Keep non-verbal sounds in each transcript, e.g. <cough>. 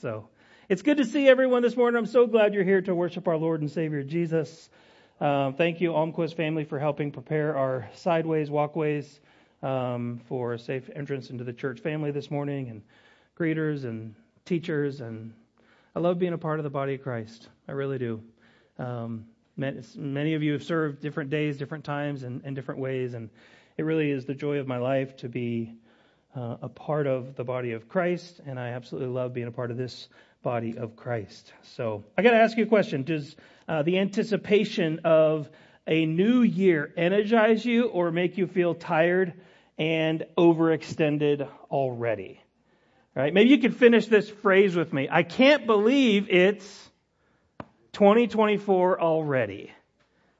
So it's good to see everyone this morning. I'm so glad you're here to worship our Lord and Savior Jesus. Um, thank you, Almquist family, for helping prepare our sideways walkways um, for a safe entrance into the church family this morning, and greeters and teachers. And I love being a part of the body of Christ. I really do. Um, many of you have served different days, different times, and, and different ways, and it really is the joy of my life to be uh, a part of the body of Christ, and I absolutely love being a part of this body of Christ. So I got to ask you a question: Does uh, the anticipation of a new year energize you, or make you feel tired and overextended already? Right? Maybe you could finish this phrase with me. I can't believe it's 2024 already.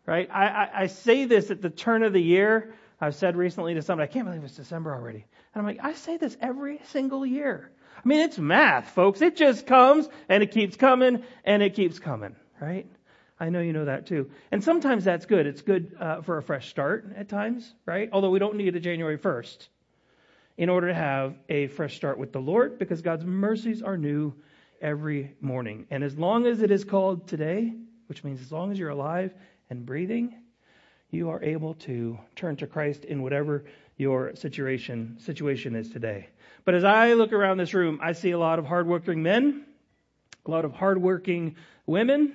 Right? I, I, I say this at the turn of the year. I've said recently to somebody, I can't believe it's December already. And I'm like, I say this every single year. I mean, it's math, folks. It just comes and it keeps coming and it keeps coming, right? I know you know that too. And sometimes that's good. It's good uh, for a fresh start at times, right? Although we don't need a January 1st in order to have a fresh start with the Lord because God's mercies are new every morning. And as long as it is called today, which means as long as you're alive and breathing, you are able to turn to Christ in whatever your situation situation is today. But as I look around this room, I see a lot of hardworking men, a lot of hardworking women.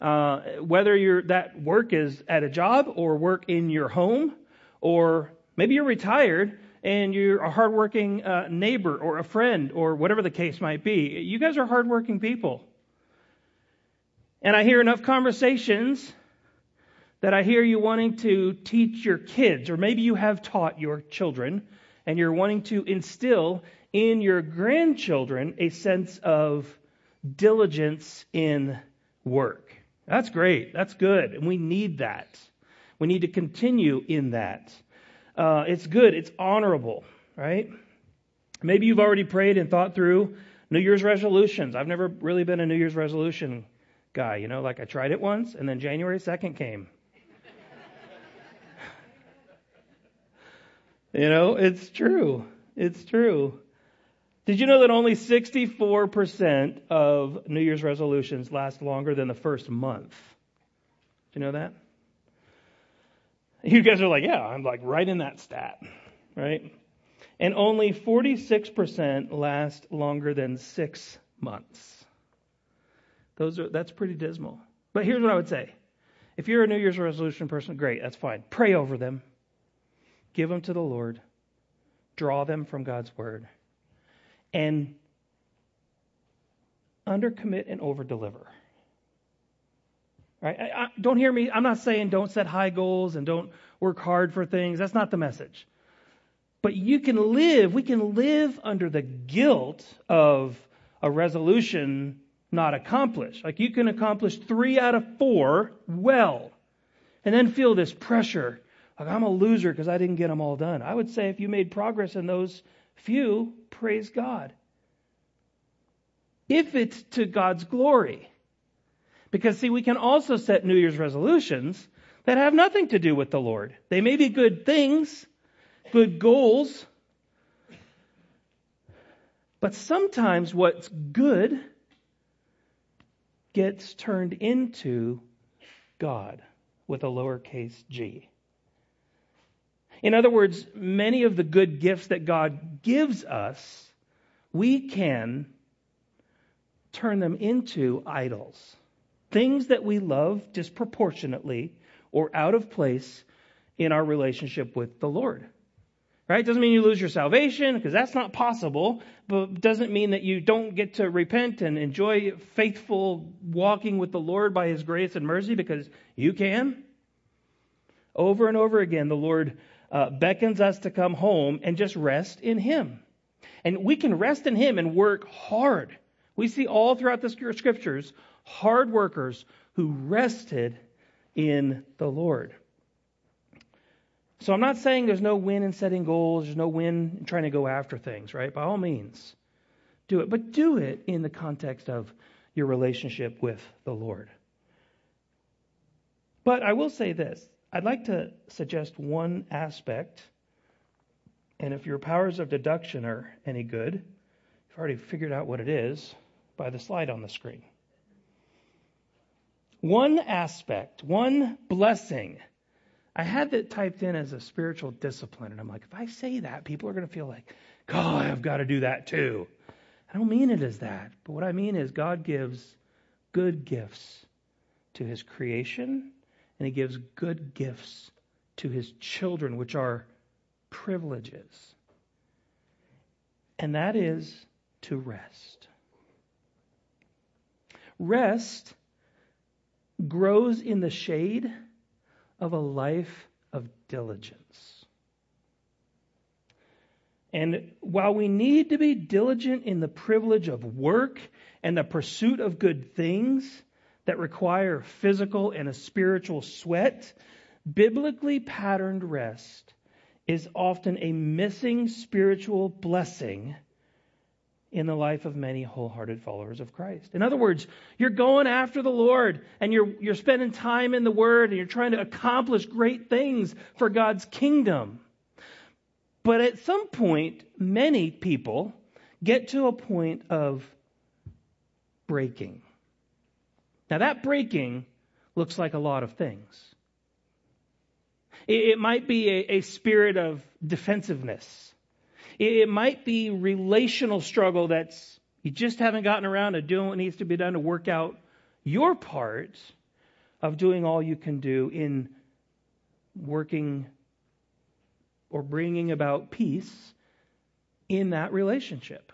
Uh, whether that work is at a job or work in your home, or maybe you're retired and you're a hardworking uh, neighbor or a friend or whatever the case might be. You guys are hardworking people. And I hear enough conversations that I hear you wanting to teach your kids, or maybe you have taught your children, and you're wanting to instill in your grandchildren a sense of diligence in work. That's great. That's good. And we need that. We need to continue in that. Uh, it's good. It's honorable, right? Maybe you've already prayed and thought through New Year's resolutions. I've never really been a New Year's resolution guy, you know, like I tried it once and then January 2nd came. You know, it's true. It's true. Did you know that only 64% of New Year's resolutions last longer than the first month? Do you know that? You guys are like, yeah, I'm like right in that stat, right? And only 46% last longer than six months. Those are, that's pretty dismal. But here's what I would say. If you're a New Year's resolution person, great, that's fine. Pray over them. Give them to the Lord. Draw them from God's Word. And undercommit and overdeliver. Right? I, I, don't hear me. I'm not saying don't set high goals and don't work hard for things. That's not the message. But you can live, we can live under the guilt of a resolution not accomplished. Like you can accomplish three out of four well, and then feel this pressure. I'm a loser because I didn't get them all done. I would say if you made progress in those few, praise God. If it's to God's glory. Because, see, we can also set New Year's resolutions that have nothing to do with the Lord. They may be good things, good goals, but sometimes what's good gets turned into God with a lowercase g. In other words, many of the good gifts that God gives us, we can turn them into idols things that we love disproportionately or out of place in our relationship with the Lord. Right? Doesn't mean you lose your salvation because that's not possible, but doesn't mean that you don't get to repent and enjoy faithful walking with the Lord by his grace and mercy because you can. Over and over again, the Lord uh, beckons us to come home and just rest in him. And we can rest in him and work hard. We see all throughout the scriptures hard workers who rested in the Lord. So I'm not saying there's no win in setting goals, there's no win in trying to go after things, right? By all means, do it. But do it in the context of your relationship with the Lord. But I will say this I'd like to suggest one aspect, and if your powers of deduction are any good, you've already figured out what it is by the slide on the screen. One aspect, one blessing. I had that typed in as a spiritual discipline, and I'm like, if I say that, people are going to feel like, God, I've got to do that too. I don't mean it as that, but what I mean is God gives good gifts to his creation, and he gives good gifts to his children, which are privileges. And that is to rest. Rest grows in the shade of a life of diligence. And while we need to be diligent in the privilege of work and the pursuit of good things that require physical and a spiritual sweat, biblically patterned rest is often a missing spiritual blessing in the life of many wholehearted followers of Christ. In other words, you're going after the Lord and you're, you're spending time in the Word and you're trying to accomplish great things for God's kingdom. But at some point, many people get to a point of breaking. Now, that breaking looks like a lot of things. It, might be a, a spirit of defensiveness. It, it might be relational struggle that's you just haven't gotten around to doing what needs to be done to work out your part of doing all you can do in working or bringing about peace in that relationship.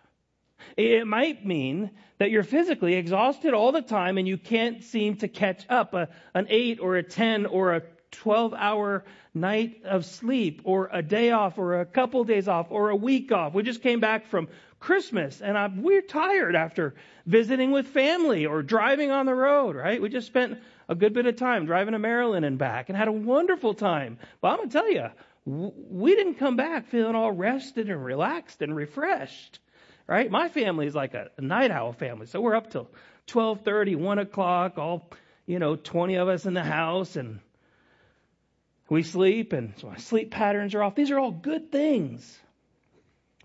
It might mean that you're physically exhausted all the time and you can't seem to catch up a, an 8 or a 10 or a 12 hour night of sleep or a day off or a couple days off or a week off. We just came back from Christmas and I'm, we're tired after visiting with family or driving on the road, right? We just spent a good bit of time driving to Maryland and back and had a wonderful time. But I'm going to tell you, we didn't come back feeling all rested and relaxed and refreshed, right? My family is like a, a night owl family, so we're up till 12:30, 1 o'clock, all you know, 20 of us in the house, and we sleep, and so my sleep patterns are off. These are all good things.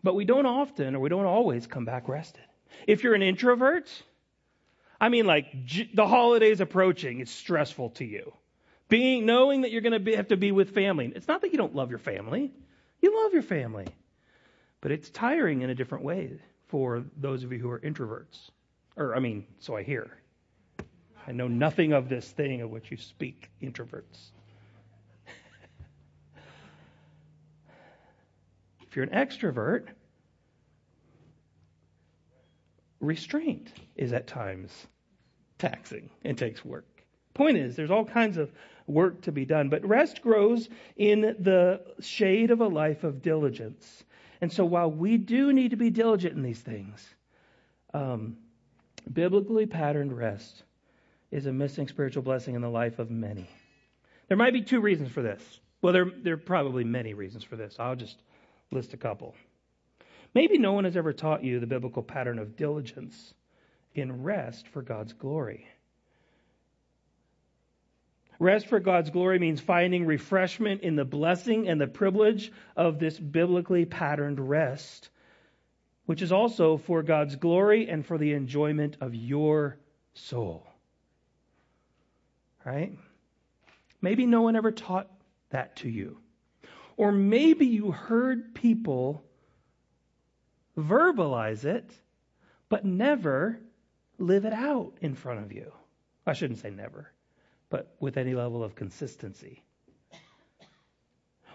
But we don't often, or we don't always come back rested. If you're an introvert, I mean, like the holidays approaching, it's stressful to you. Being, knowing that you're going to have to be with family. It's not that you don't love your family. You love your family. But it's tiring in a different way for those of you who are introverts. Or, I mean, so I hear. I know nothing of this thing of which you speak, introverts. If you're an extrovert, restraint is at times taxing and takes work. Point is, there's all kinds of work to be done, but rest grows in the shade of a life of diligence. And so while we do need to be diligent in these things, um, biblically patterned rest is a missing spiritual blessing in the life of many. There might be two reasons for this. Well, there, there are probably many reasons for this. I'll just list a couple. Maybe no one has ever taught you the biblical pattern of diligence in rest for God's glory. Rest for God's glory means finding refreshment in the blessing and the privilege of this biblically patterned rest, which is also for God's glory and for the enjoyment of your soul. Right? Maybe no one ever taught that to you. Or maybe you heard people verbalize it, but never live it out in front of you. I shouldn't say never, but with any level of consistency.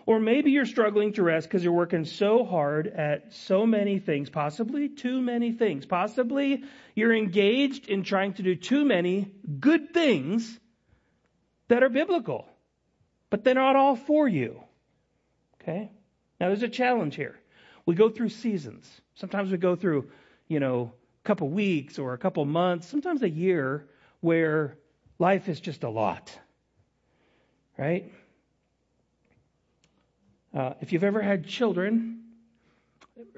Or maybe you're struggling to rest because you're working so hard at so many things, possibly too many things. Possibly you're engaged in trying to do too many good things that are biblical, but they're not all for you. Okay? Now there's a challenge here. We go through seasons. Sometimes we go through, you know, a couple weeks or a couple months, sometimes a year where life is just a lot. Right? Uh, if you've ever had children,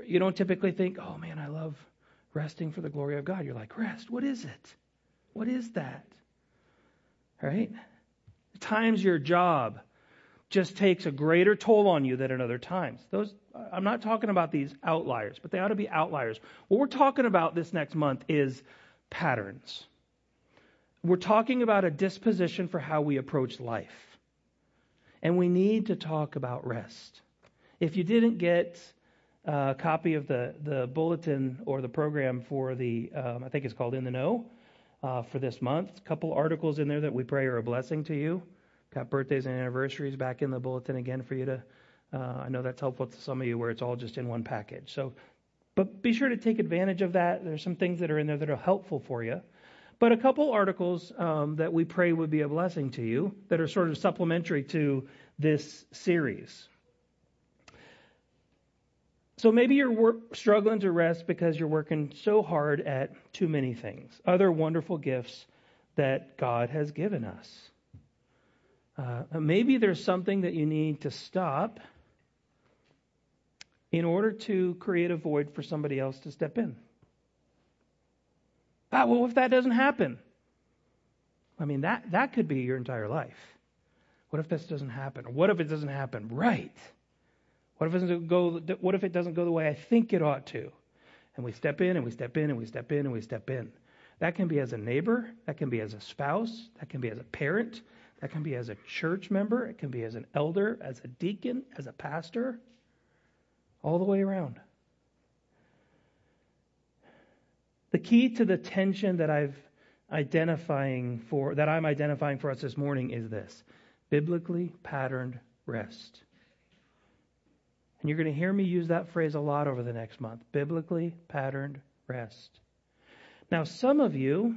you don't typically think, oh man, I love resting for the glory of God. You're like, rest, what is it? What is that? Right? At times your job just takes a greater toll on you than at other times. Those I'm not talking about these outliers, but they ought to be outliers. What we're talking about this next month is patterns. We're talking about a disposition for how we approach life. And we need to talk about rest. If you didn't get a copy of the, the bulletin or the program for the, um, I think it's called In the Know, uh, for this month, a couple articles in there that we pray are a blessing to you. Got birthdays and anniversaries back in the bulletin again for you to. Uh, I know that's helpful to some of you where it's all just in one package. So, but be sure to take advantage of that. There's some things that are in there that are helpful for you. But a couple articles um, that we pray would be a blessing to you that are sort of supplementary to this series. So maybe you're struggling to rest because you're working so hard at too many things, other wonderful gifts that God has given us. Uh, maybe there's something that you need to stop in order to create a void for somebody else to step in. Ah, well, if that doesn't happen? I mean, that, that could be your entire life. What if this doesn't happen? What if it doesn't happen? Right. What if it doesn't go, what if it doesn't go the way I think it ought to? And we step in and we step in and we step in and we step in. That can be as a neighbor, that can be as a spouse, that can be as a parent, that can be as a church member, it can be as an elder, as a deacon, as a pastor, all the way around. The key to the tension that I've identifying for that I'm identifying for us this morning is this. Biblically patterned rest. And you're going to hear me use that phrase a lot over the next month. Biblically patterned rest. Now, some of you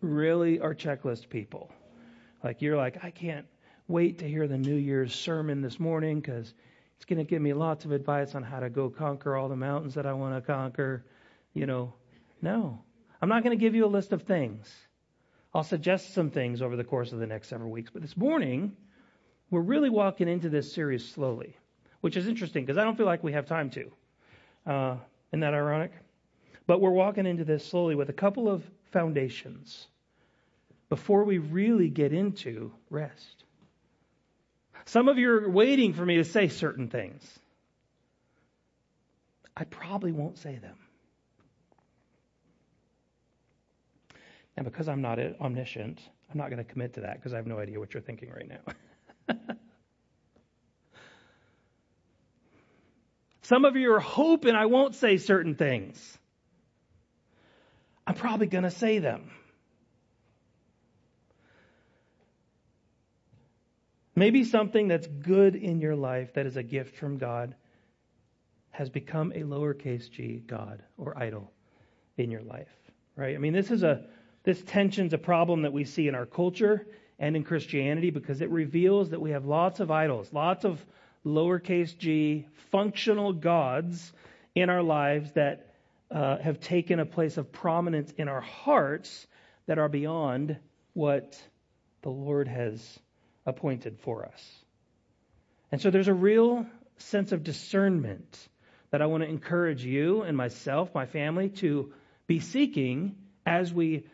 really are checklist people. Like you're like, I can't wait to hear the New Year's sermon this morning because it's going to give me lots of advice on how to go conquer all the mountains that I want to conquer. You know, no. I'm not going to give you a list of things. I'll suggest some things over the course of the next several weeks. But this morning, we're really walking into this series slowly, which is interesting because I don't feel like we have time to. Uh, isn't that ironic? But we're walking into this slowly with a couple of foundations before we really get into rest. Some of you are waiting for me to say certain things. I probably won't say them. And because I'm not omniscient, I'm not going to commit to that because I have no idea what you're thinking right now. <laughs> Some of you are hoping I won't say certain things. I'm probably going to say them. Maybe something that's good in your life that is a gift from God has become a lowercase g God or idol in your life, right? I mean, this is a this tension's a problem that we see in our culture and in Christianity because it reveals that we have lots of idols, lots of lowercase g functional gods in our lives that uh, have taken a place of prominence in our hearts that are beyond what the Lord has appointed for us. And so there's a real sense of discernment that I want to encourage you and myself, my family, to be seeking as we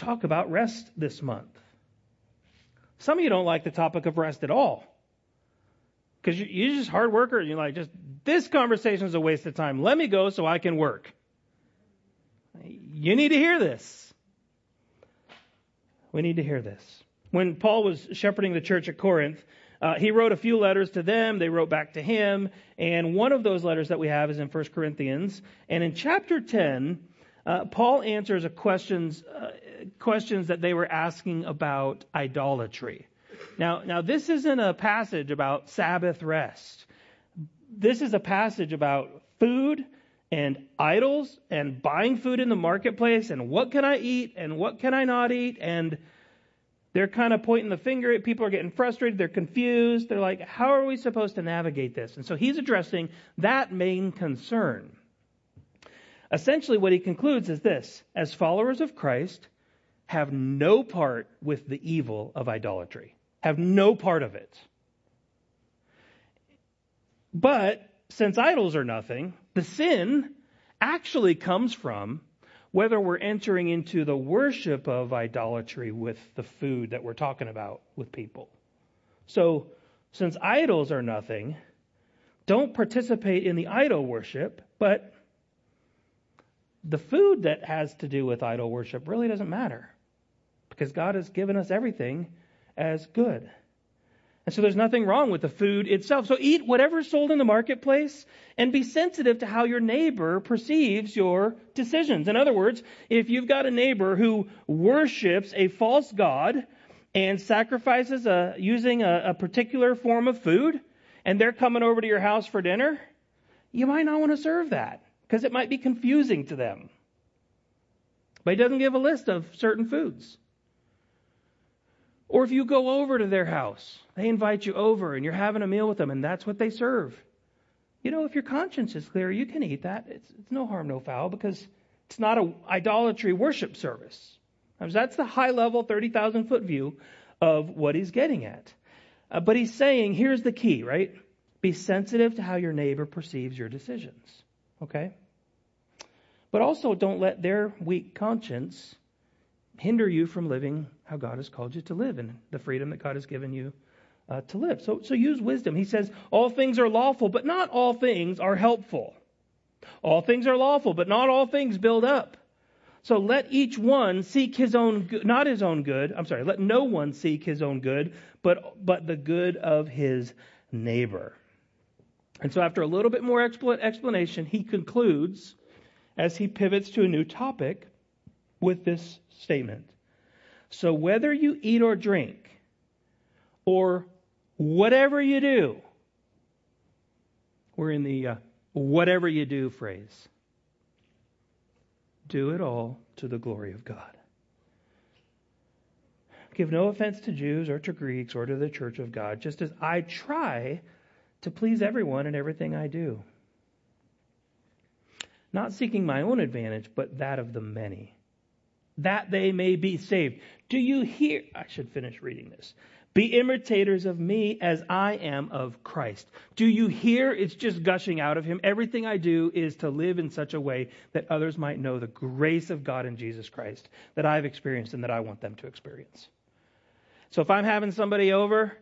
talk about rest this month. Some of you don't like the topic of rest at all. Because you're just hard worker and you're like, just this conversation is a waste of time. Let me go so I can work. You need to hear this. We need to hear this. When Paul was shepherding the church at Corinth, uh, he wrote a few letters to them. They wrote back to him. And one of those letters that we have is in 1 Corinthians. And in chapter 10, uh, Paul answers a questions, uh, questions that they were asking about idolatry. Now, now this isn't a passage about Sabbath rest. This is a passage about food and idols and buying food in the marketplace and what can I eat and what can I not eat and they're kind of pointing the finger at people are getting frustrated, they're confused, they're like, how are we supposed to navigate this? And so he's addressing that main concern. Essentially, what he concludes is this as followers of Christ, have no part with the evil of idolatry, have no part of it. But since idols are nothing, the sin actually comes from whether we're entering into the worship of idolatry with the food that we're talking about with people. So, since idols are nothing, don't participate in the idol worship, but the food that has to do with idol worship really doesn't matter because God has given us everything as good. And so there's nothing wrong with the food itself. So eat whatever's sold in the marketplace and be sensitive to how your neighbor perceives your decisions. In other words, if you've got a neighbor who worships a false god and sacrifices a, using a, a particular form of food, and they're coming over to your house for dinner, you might not want to serve that because it might be confusing to them. But he doesn't give a list of certain foods. Or if you go over to their house, they invite you over and you're having a meal with them and that's what they serve. You know, if your conscience is clear, you can eat that. It's, it's no harm, no foul because it's not a idolatry worship service. That's the high level, 30,000 foot view of what he's getting at. Uh, but he's saying, here's the key, right? Be sensitive to how your neighbor perceives your decisions. Okay? But also don't let their weak conscience hinder you from living how God has called you to live and the freedom that God has given you uh, to live. So, so use wisdom. He says, all things are lawful, but not all things are helpful. All things are lawful, but not all things build up. So let each one seek his own good, not his own good. I'm sorry, let no one seek his own good, but, but the good of his neighbor. And so after a little bit more explanation, he concludes as he pivots to a new topic with this statement. So whether you eat or drink, or whatever you do, we're in the uh, whatever you do phrase. Do it all to the glory of God. Give no offense to Jews or to Greeks or to the church of God, just as I try to please everyone in everything I do. Not seeking my own advantage, but that of the many that they may be saved. Do you hear? I should finish reading this. Be imitators of me as I am of Christ. Do you hear? It's just gushing out of him. Everything I do is to live in such a way that others might know the grace of God in Jesus Christ that I've experienced and that I want them to experience. So if I'm having somebody over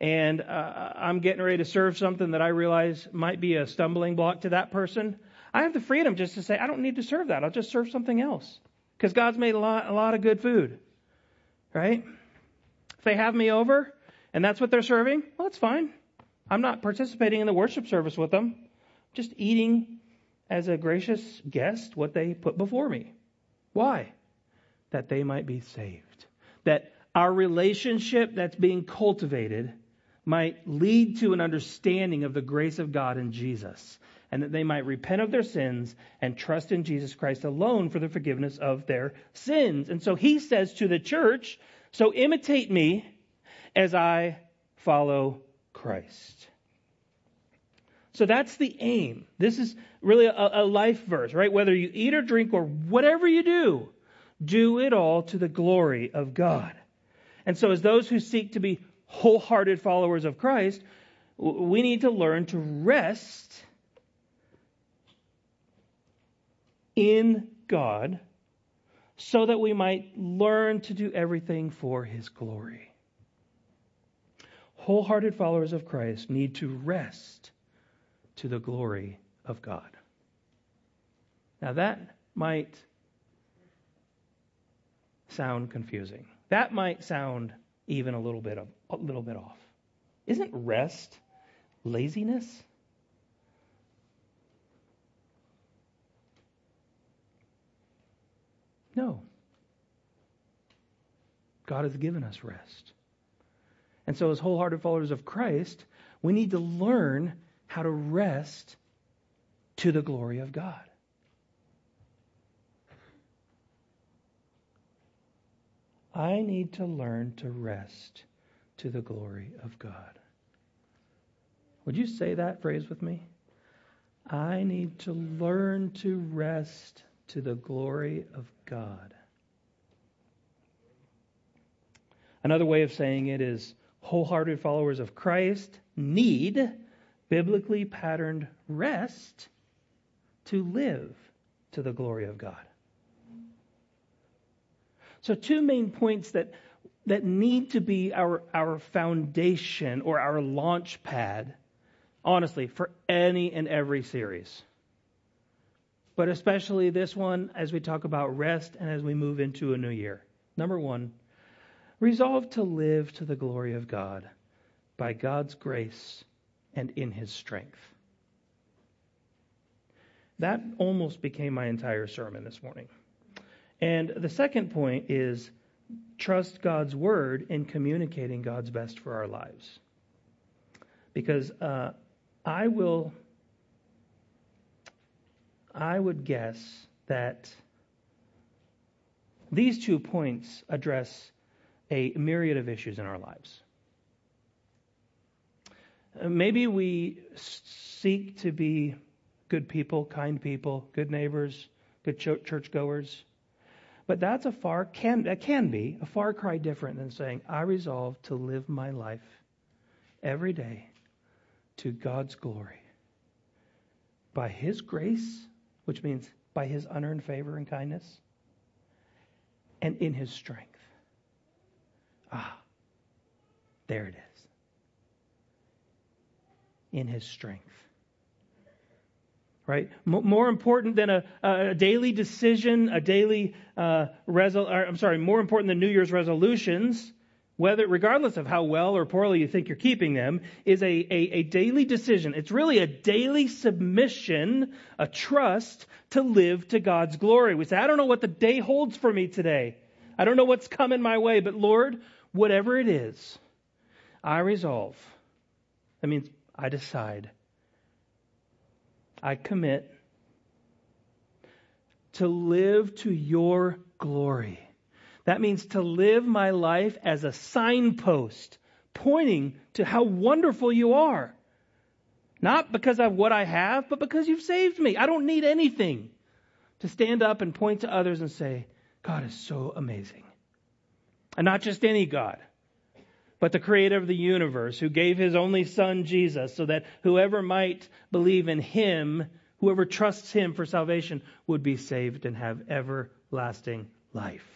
and uh, I'm getting ready to serve something that I realize might be a stumbling block to that person, I have the freedom just to say, I don't need to serve that. I'll just serve something else because God's made a lot, a lot of good food, right? If they have me over and that's what they're serving, well, that's fine. I'm not participating in the worship service with them, just eating as a gracious guest what they put before me. Why? That they might be saved. That our relationship that's being cultivated might lead to an understanding of the grace of God in Jesus and that they might repent of their sins and trust in Jesus Christ alone for the forgiveness of their sins. And so he says to the church, So imitate me as I follow Christ. So that's the aim. This is really a, a, life verse, right? Whether you eat or drink or whatever you do, do it all to the glory of God. And so, as those who seek to be wholehearted followers of Christ, we need to learn to rest in God so that we might learn to do everything for His glory. Wholehearted followers of Christ need to rest to the glory of God. Now, that might sound confusing. That might sound even a little bit of, a little bit off. Isn't rest laziness? No. God has given us rest. And so, as wholehearted followers of Christ, we need to learn how to rest to the glory of God. I need to learn to rest to the glory of God. Would you say that phrase with me? I need to learn to rest to the glory of God. Another way of saying it is wholehearted followers of Christ need biblically patterned rest to live to the glory of God. So, two main points that, that need to be our, our foundation or our launch pad, honestly, for any and every series. but especially this one as we talk about rest and as we move into a new year. Number one, resolve to live to the glory of God by God's grace and in His strength. That almost became my entire sermon this morning. And the second point is trust God's word in communicating God's best for our lives. Because uh, I will, I would guess that these two points address a myriad of issues in our lives. Maybe we seek to be good people, kind people, good neighbors, good churchgoers. But that's a far can that can be a far cry different than saying I resolve to live my life every day to God's glory by his grace, which means by his unearned favor and kindness, and in his strength. Ah, there it is. In his strength right? more important than a, a, daily decision, a daily uh, resol- or, I'm sorry, more important than New Year's resolutions, whether regardless of how well or poorly you think you're keeping them, is a, a, a daily decision. It's really a daily submission, a trust to live to God's glory. We say, I don't know what the day holds for me today. I don't know what's coming my way, but Lord, whatever it is, I resolve. That means I decide I commit to live to your glory. That means to live my life as a signpost pointing to how wonderful you are. Not because of what I have, but because you've saved me. I don't need anything to stand up and point to others and say, God is so amazing. And not just any God, but the creator of the universe who gave his only son Jesus so that whoever might believe in him, whoever trusts him for salvation would be saved and have everlasting life.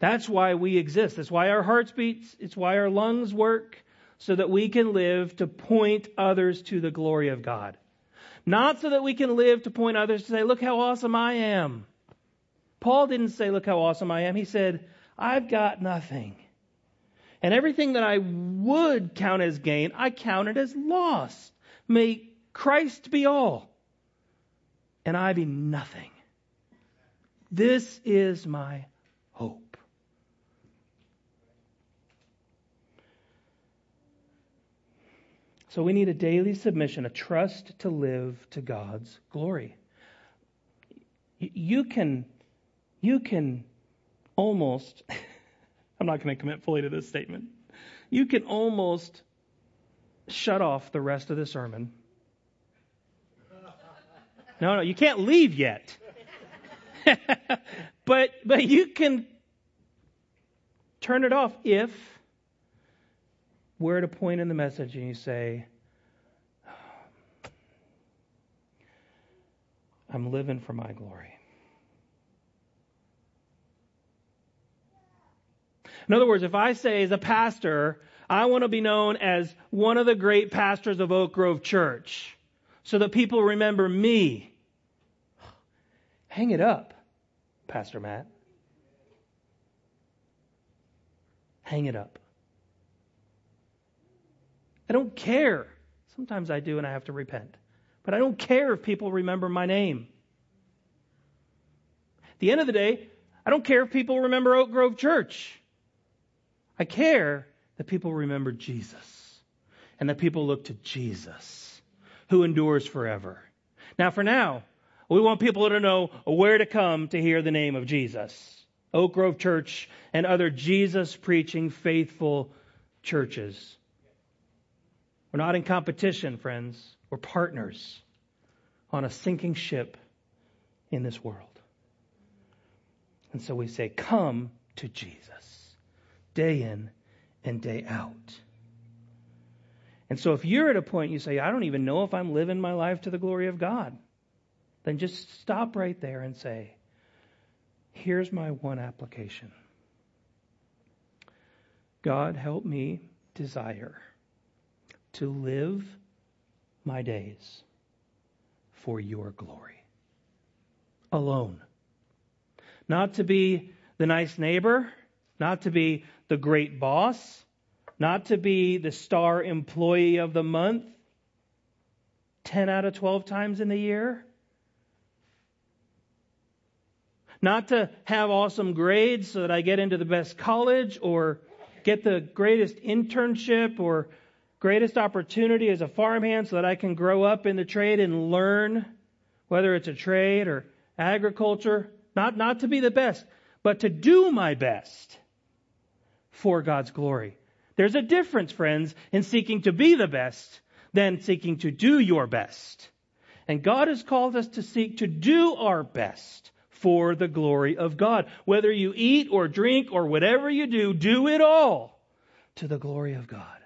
That's why we exist. That's why our hearts beat. It's why our lungs work so that we can live to point others to the glory of God. Not so that we can live to point others to say, look how awesome I am. Paul didn't say, look how awesome I am. He said, I've got nothing. And everything that I would count as gain, I count it as loss. May Christ be all, and I be nothing. This is my hope. So we need a daily submission, a trust to live to God's glory. You can, you can almost <laughs> I'm not going to commit fully to this statement. You can almost shut off the rest of the sermon. No, no, you can't leave yet. <laughs> but but you can turn it off if we're at a point in the message and you say, I'm living for my glory. In other words, if I say as a pastor, I want to be known as one of the great pastors of Oak Grove Church so that people remember me. Hang it up, Pastor Matt. Hang it up. I don't care. Sometimes I do and I have to repent. But I don't care if people remember my name. At the end of the day, I don't care if people remember Oak Grove Church. I care that people remember Jesus and that people look to Jesus who endures forever. Now, for now, we want people to know where to come to hear the name of Jesus. Oak Grove Church and other Jesus preaching faithful churches. We're not in competition, friends. We're partners on a sinking ship in this world. And so we say, Come to Jesus day in and day out. And so if you're at a point you say, I don't even know if I'm living my life to the glory of God, then just stop right there and say, here's my one application. God, help me desire to live my days for your glory. alone. Not to be the nice neighbor, not to be the great boss, not to be the star employee of the month 10 out of 12 times in the year, not to have awesome grades so that I get into the best college or get the greatest internship or greatest opportunity as a farmhand so that I can grow up in the trade and learn whether it's a trade or agriculture. Not, not to be the best, but to do my best for God's glory. There's a difference, friends, in seeking to be the best than seeking to do your best. And God has called us to seek to do our best for the glory of God. Whether you eat or drink or whatever you do, do it all to the glory of God.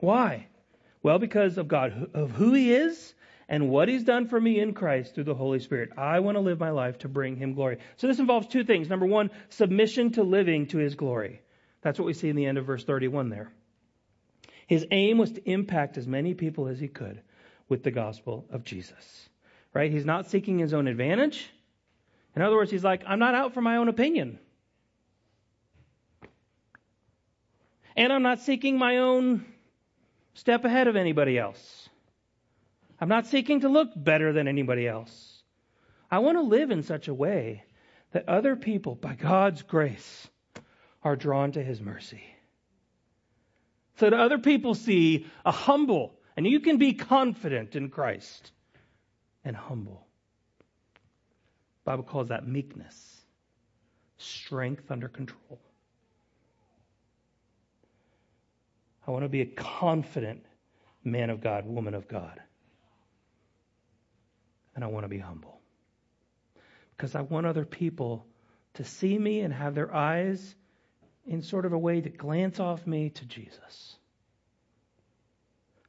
Why? Well, because of God, of who He is and what He's done for me in Christ through the Holy Spirit. I want to live my life to bring Him glory. So this involves two things. Number one, submission to living to His glory. That's what we see in the end of verse 31 there. His aim was to impact as many people as he could with the gospel of Jesus. Right? He's not seeking his own advantage. In other words, he's like, I'm not out for my own opinion. And I'm not seeking my own step ahead of anybody else. I'm not seeking to look better than anybody else. I want to live in such a way that other people, by God's grace, are drawn to his mercy. So that other people see a humble, and you can be confident in Christ and humble. The Bible calls that meekness, strength under control. I want to be a confident man of God, woman of God. And I want to be humble. Because I want other people to see me and have their eyes in sort of a way to glance off me to Jesus.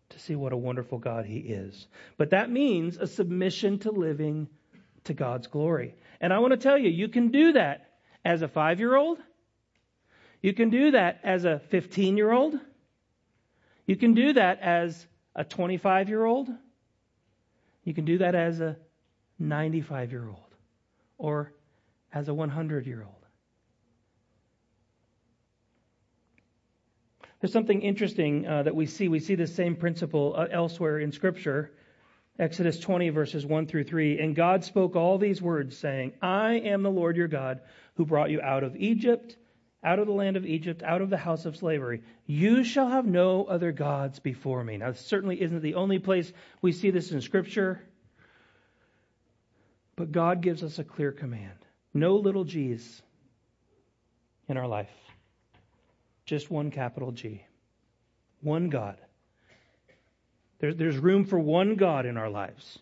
To see what a wonderful God He is. But that means a submission to living to God's glory. And I want to tell you, you can do that as a five year old. You can do that as a 15 year old. You can do that as a 25 year old. You can do that as a 95 year old or as a 100 year old. There's something interesting uh, that we see. We see the same principle uh, elsewhere in Scripture. Exodus 20, verses 1 through 3. And God spoke all these words, saying, I am the Lord your God, who brought you out of Egypt, out of the land of Egypt, out of the house of slavery. You shall have no other gods before me. Now, this certainly isn't the only place we see this in Scripture, but God gives us a clear command no little g's in our life. Just one capital G. One God. There's, there's room for one God in our lives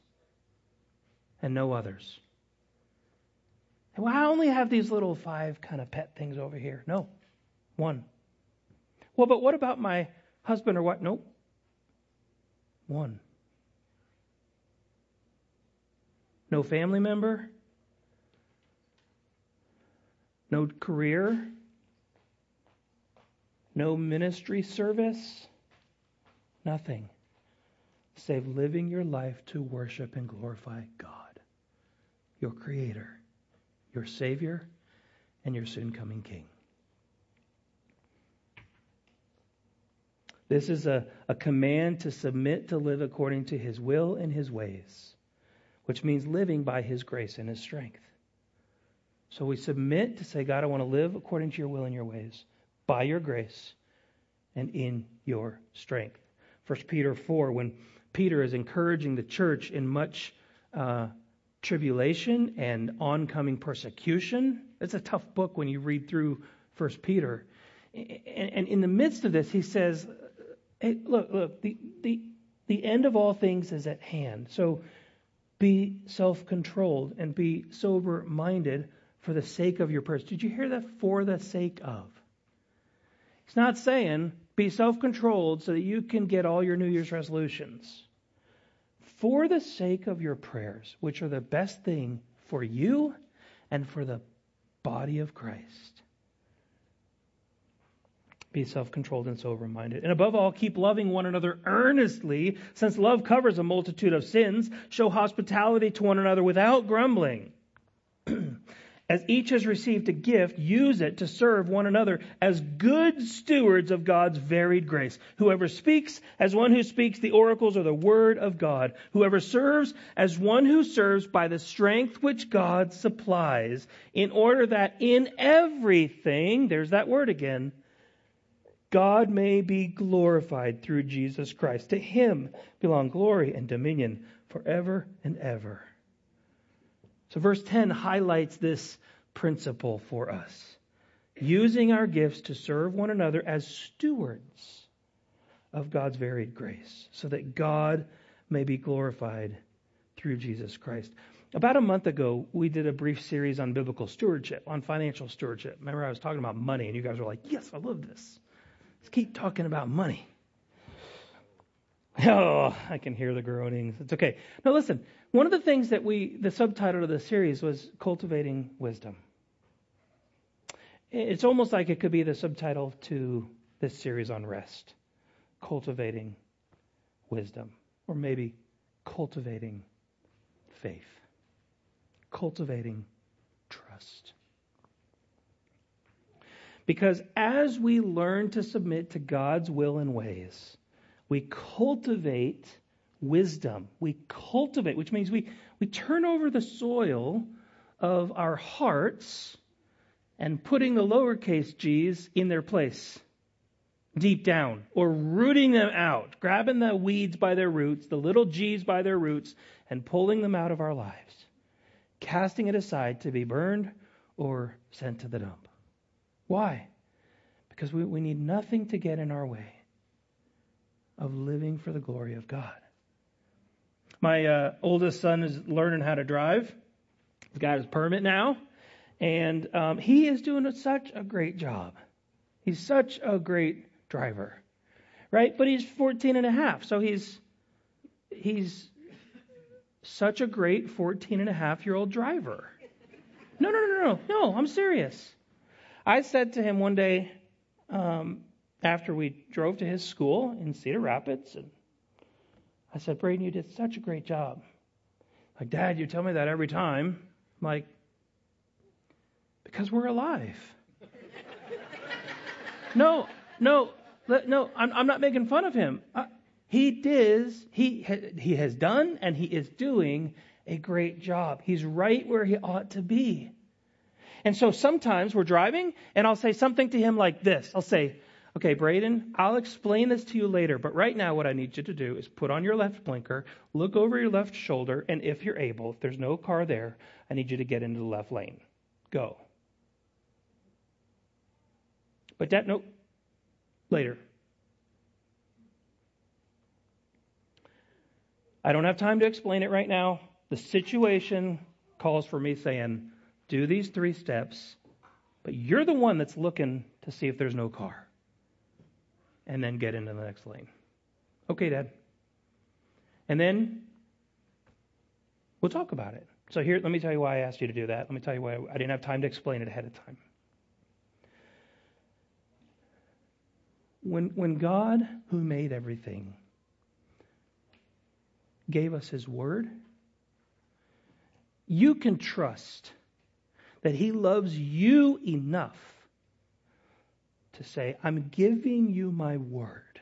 and no others. Well, I only have these little five kind of pet things over here. No, one. Well, but what about my husband or what? Nope. One. No family member? No career? No ministry service, nothing save living your life to worship and glorify God, your Creator, your Savior, and your soon coming King. This is a, a command to submit to live according to His will and His ways, which means living by His grace and His strength. So we submit to say, God, I want to live according to your will and your ways by your grace and in your strength. 1 Peter 4, when Peter is encouraging the church in much uh, tribulation and oncoming persecution, it's a tough book when you read through 1 Peter. And, in the midst of this, he says, hey, look, look, the, the, the end of all things is at hand. So be self controlled and be sober minded for the sake of your purpose. Did you hear that? For the sake of. He's not saying be self controlled so that you can get all your New Year's resolutions. For the sake of your prayers, which are the best thing for you and for the body of Christ. Be self controlled and sober minded. And above all, keep loving one another earnestly, since love covers a multitude of sins. Show hospitality to one another without grumbling. <clears throat> As each has received a gift, use it to serve one another as good stewards of God's varied grace. Whoever speaks as one who speaks the oracles or the word of God. Whoever serves as one who serves by the strength which God supplies, in order that in everything, there's that word again, God may be glorified through Jesus Christ. To him belong glory and dominion forever and ever. So, verse 10 highlights this principle for us using our gifts to serve one another as stewards of God's varied grace, so that God may be glorified through Jesus Christ. About a month ago, we did a brief series on biblical stewardship, on financial stewardship. Remember, I was talking about money, and you guys were like, Yes, I love this. Let's keep talking about money. <laughs> Oh, I can hear the groanings. It's okay. Now listen, one of the things that we, the subtitle of the series was Cultivating Wisdom. It's almost like it could be the subtitle to this series on rest. Cultivating Wisdom. Or maybe Cultivating Faith. Cultivating Trust. Because as we learn to submit to God's will and ways, we cultivate wisdom. We cultivate, which means we, we turn over the soil of our hearts and putting the lowercase g's in their place deep down, or rooting them out, grabbing the weeds by their roots, the little g's by their roots, and pulling them out of our lives, casting it aside to be burned or sent to the dump. Why? Because we, we need nothing to get in our way of living for the glory of God. My uh, oldest son is learning how to drive. He's got his permit now, and um, he is doing such a great job. He's such a great driver, right? But he's 14 and a half, so he's he's such a great 14 and a half year old driver. No, no, no, no, no. I'm serious. I said to him one day um, after we drove to his school in Cedar Rapids, and I said, Braden, you did such a great job. Like, Dad, you tell me that every time. I'm like, because we're alive. <laughs> no, no, no, I'm, I'm, not making fun of him. Uh, he does, he, he has done and he is doing a great job. He's right where he ought to be. And so sometimes we're driving and I'll say something to him like this. I'll say, okay, Braden, I'll explain this to you later, but right now what I need you to do is put on your left blinker, look over your left shoulder, and if you're able, if there's no car there, I need you to get into the left lane. Go. But that, no, later. I don't have time to explain it right now. The situation calls for me saying, do these three steps, but you're the one that's looking to see if there's no car. And then get into the next lane. Okay, Dad. And then we'll talk about it. So here, let me tell you why I asked you to do that. Let me tell you why I didn't have time to explain it ahead of time. When, when God, who made everything, gave us His Word, you can trust that He loves you enough to say, I'm giving you my word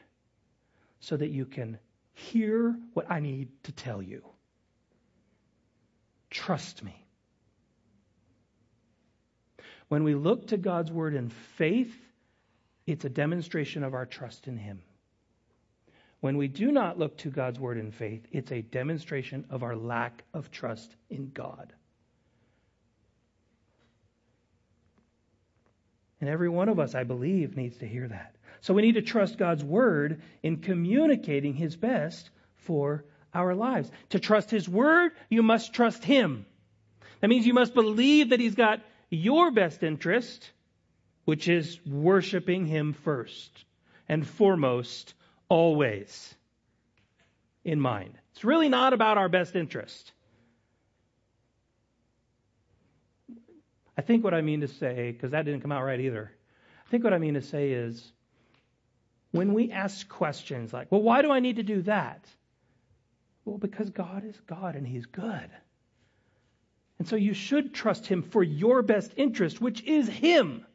so that you can hear what I need to tell you. Trust me. When we look to God's word in faith, it's a demonstration of our trust in Him. When we do not look to God's word in faith, it's a demonstration of our lack of trust in God. And every one of us, I believe, needs to hear that. So we need to trust God's word in communicating his best for our lives. To trust his word, you must trust him. That means you must believe that he's got your best interest, which is worshiping him first and foremost, always in mind. It's really not about our best interest. I think what I mean to say, because that didn't come out right either, I think what I mean to say is when we ask questions like, well, why do I need to do that? Well, because God is God and He's good. And so you should trust Him for your best interest, which is Him,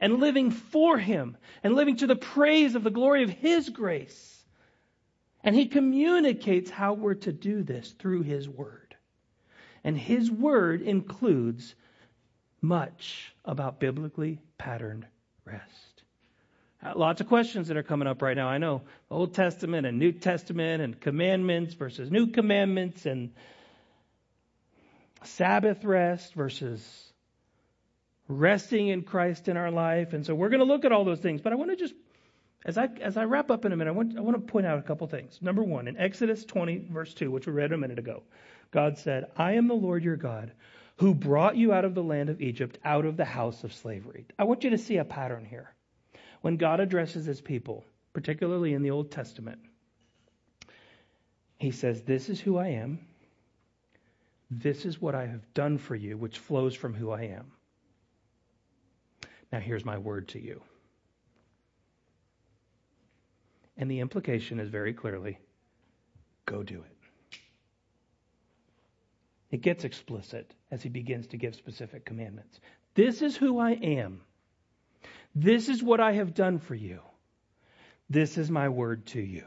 and living for Him, and living to the praise of the glory of His grace. And He communicates how we're to do this through His Word. And His Word includes much about biblically patterned rest. Uh, lots of questions that are coming up right now. I know Old Testament and New Testament and commandments versus new commandments and Sabbath rest versus resting in Christ in our life. And so we're going to look at all those things. But I want to just, as I, as I wrap up in a minute, I want, I want to point out a couple things. Number one, in Exodus 20, verse 2, which we read a minute ago, God said, I am the Lord your God who brought you out of the land of Egypt, out of the house of slavery. I want you to see a pattern here. When God addresses his people, particularly in the Old Testament, he says, This is who I am. This is what I have done for you, which flows from who I am. Now, here's my word to you. And the implication is very clearly go do it. It gets explicit as he begins to give specific commandments. This is who I am. This is what I have done for you. This is my word to you.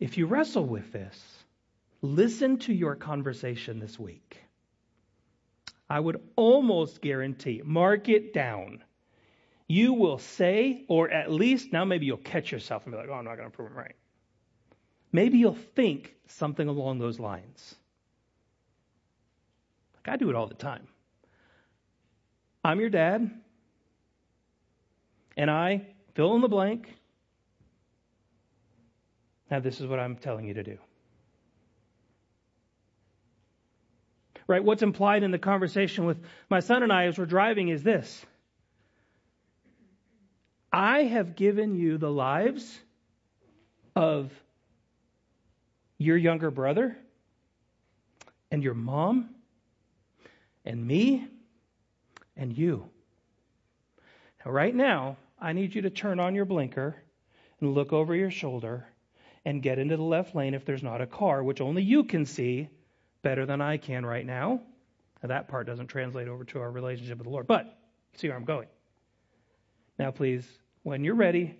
If you wrestle with this, listen to your conversation this week. I would almost guarantee, mark it down. You will say, or at least now maybe you'll catch yourself and be like, oh, I'm not going to prove it right. Maybe you'll think something along those lines. Like I do it all the time. I'm your dad, and I fill in the blank. Now, this is what I'm telling you to do. Right? What's implied in the conversation with my son and I as we're driving is this I have given you the lives of your younger brother and your mom and me and you. Now, right now, I need you to turn on your blinker and look over your shoulder and get into the left lane if there's not a car, which only you can see better than I can right now. Now, that part doesn't translate over to our relationship with the Lord, but see where I'm going. Now, please, when you're ready,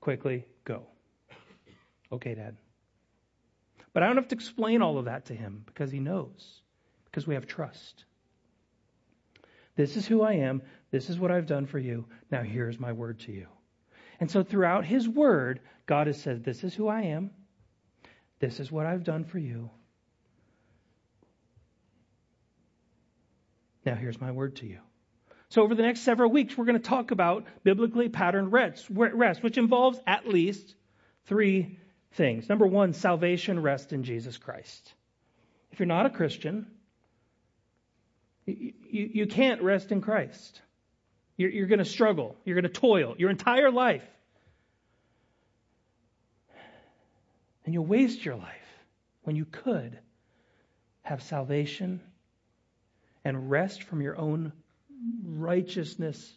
quickly go. Okay, Dad. But I don't have to explain all of that to him because he knows, because we have trust. This is who I am. This is what I've done for you. Now here's my word to you. And so throughout his word, God has said, This is who I am. This is what I've done for you. Now here's my word to you. So over the next several weeks, we're going to talk about biblically patterned rest, which involves at least three things. Number one, salvation rests in Jesus Christ. If you're not a Christian, you, you, you can't rest in Christ. You're, you're going to struggle. You're going to toil your entire life. And you'll waste your life when you could have salvation and rest from your own righteousness,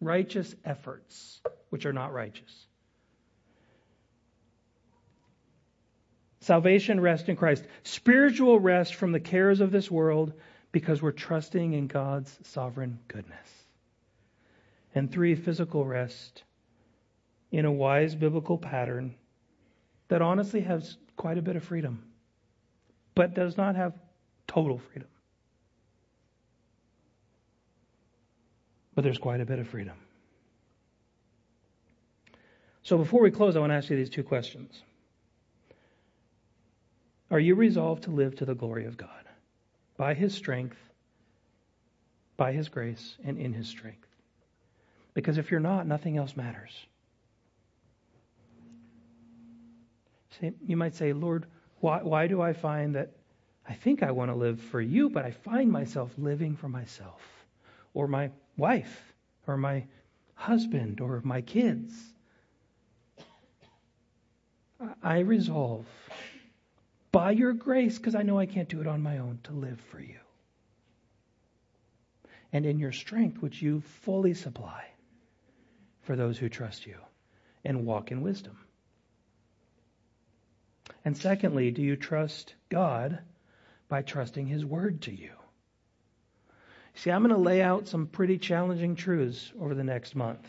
righteous efforts, which are not righteous. Salvation rest in Christ. Spiritual rest from the cares of this world because we're trusting in God's sovereign goodness. And three, physical rest in a wise biblical pattern that honestly has quite a bit of freedom, but does not have total freedom. But there's quite a bit of freedom. So before we close, I want to ask you these two questions. Are you resolved to live to the glory of God by His strength, by His grace, and in His strength? Because if you're not, nothing else matters. You might say, Lord, why, why do I find that I think I want to live for you, but I find myself living for myself or my wife or my husband or my kids? I resolve by your grace, because I know I can't do it on my own, to live for you. and in your strength, which you fully supply for those who trust you and walk in wisdom. And secondly, do you trust God by trusting His Word to you? See, I'm going to lay out some pretty challenging truths over the next month.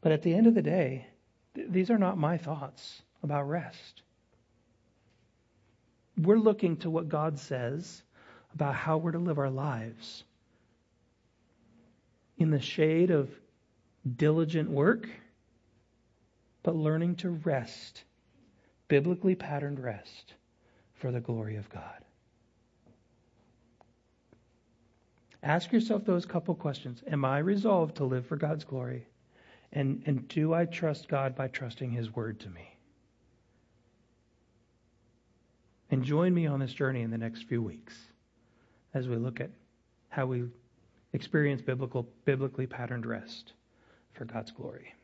But at the end of the day, th- these are not my thoughts about rest. We're looking to what God says about how we're to live our lives in the shade of diligent work, but learning to rest, biblically patterned rest, for the glory of God. Ask yourself those couple questions. Am I resolved to live for God's glory? And, and do I trust God by trusting His word to me? And join me on this journey in the next few weeks as we look at how we experience biblical, biblically patterned rest for God's glory.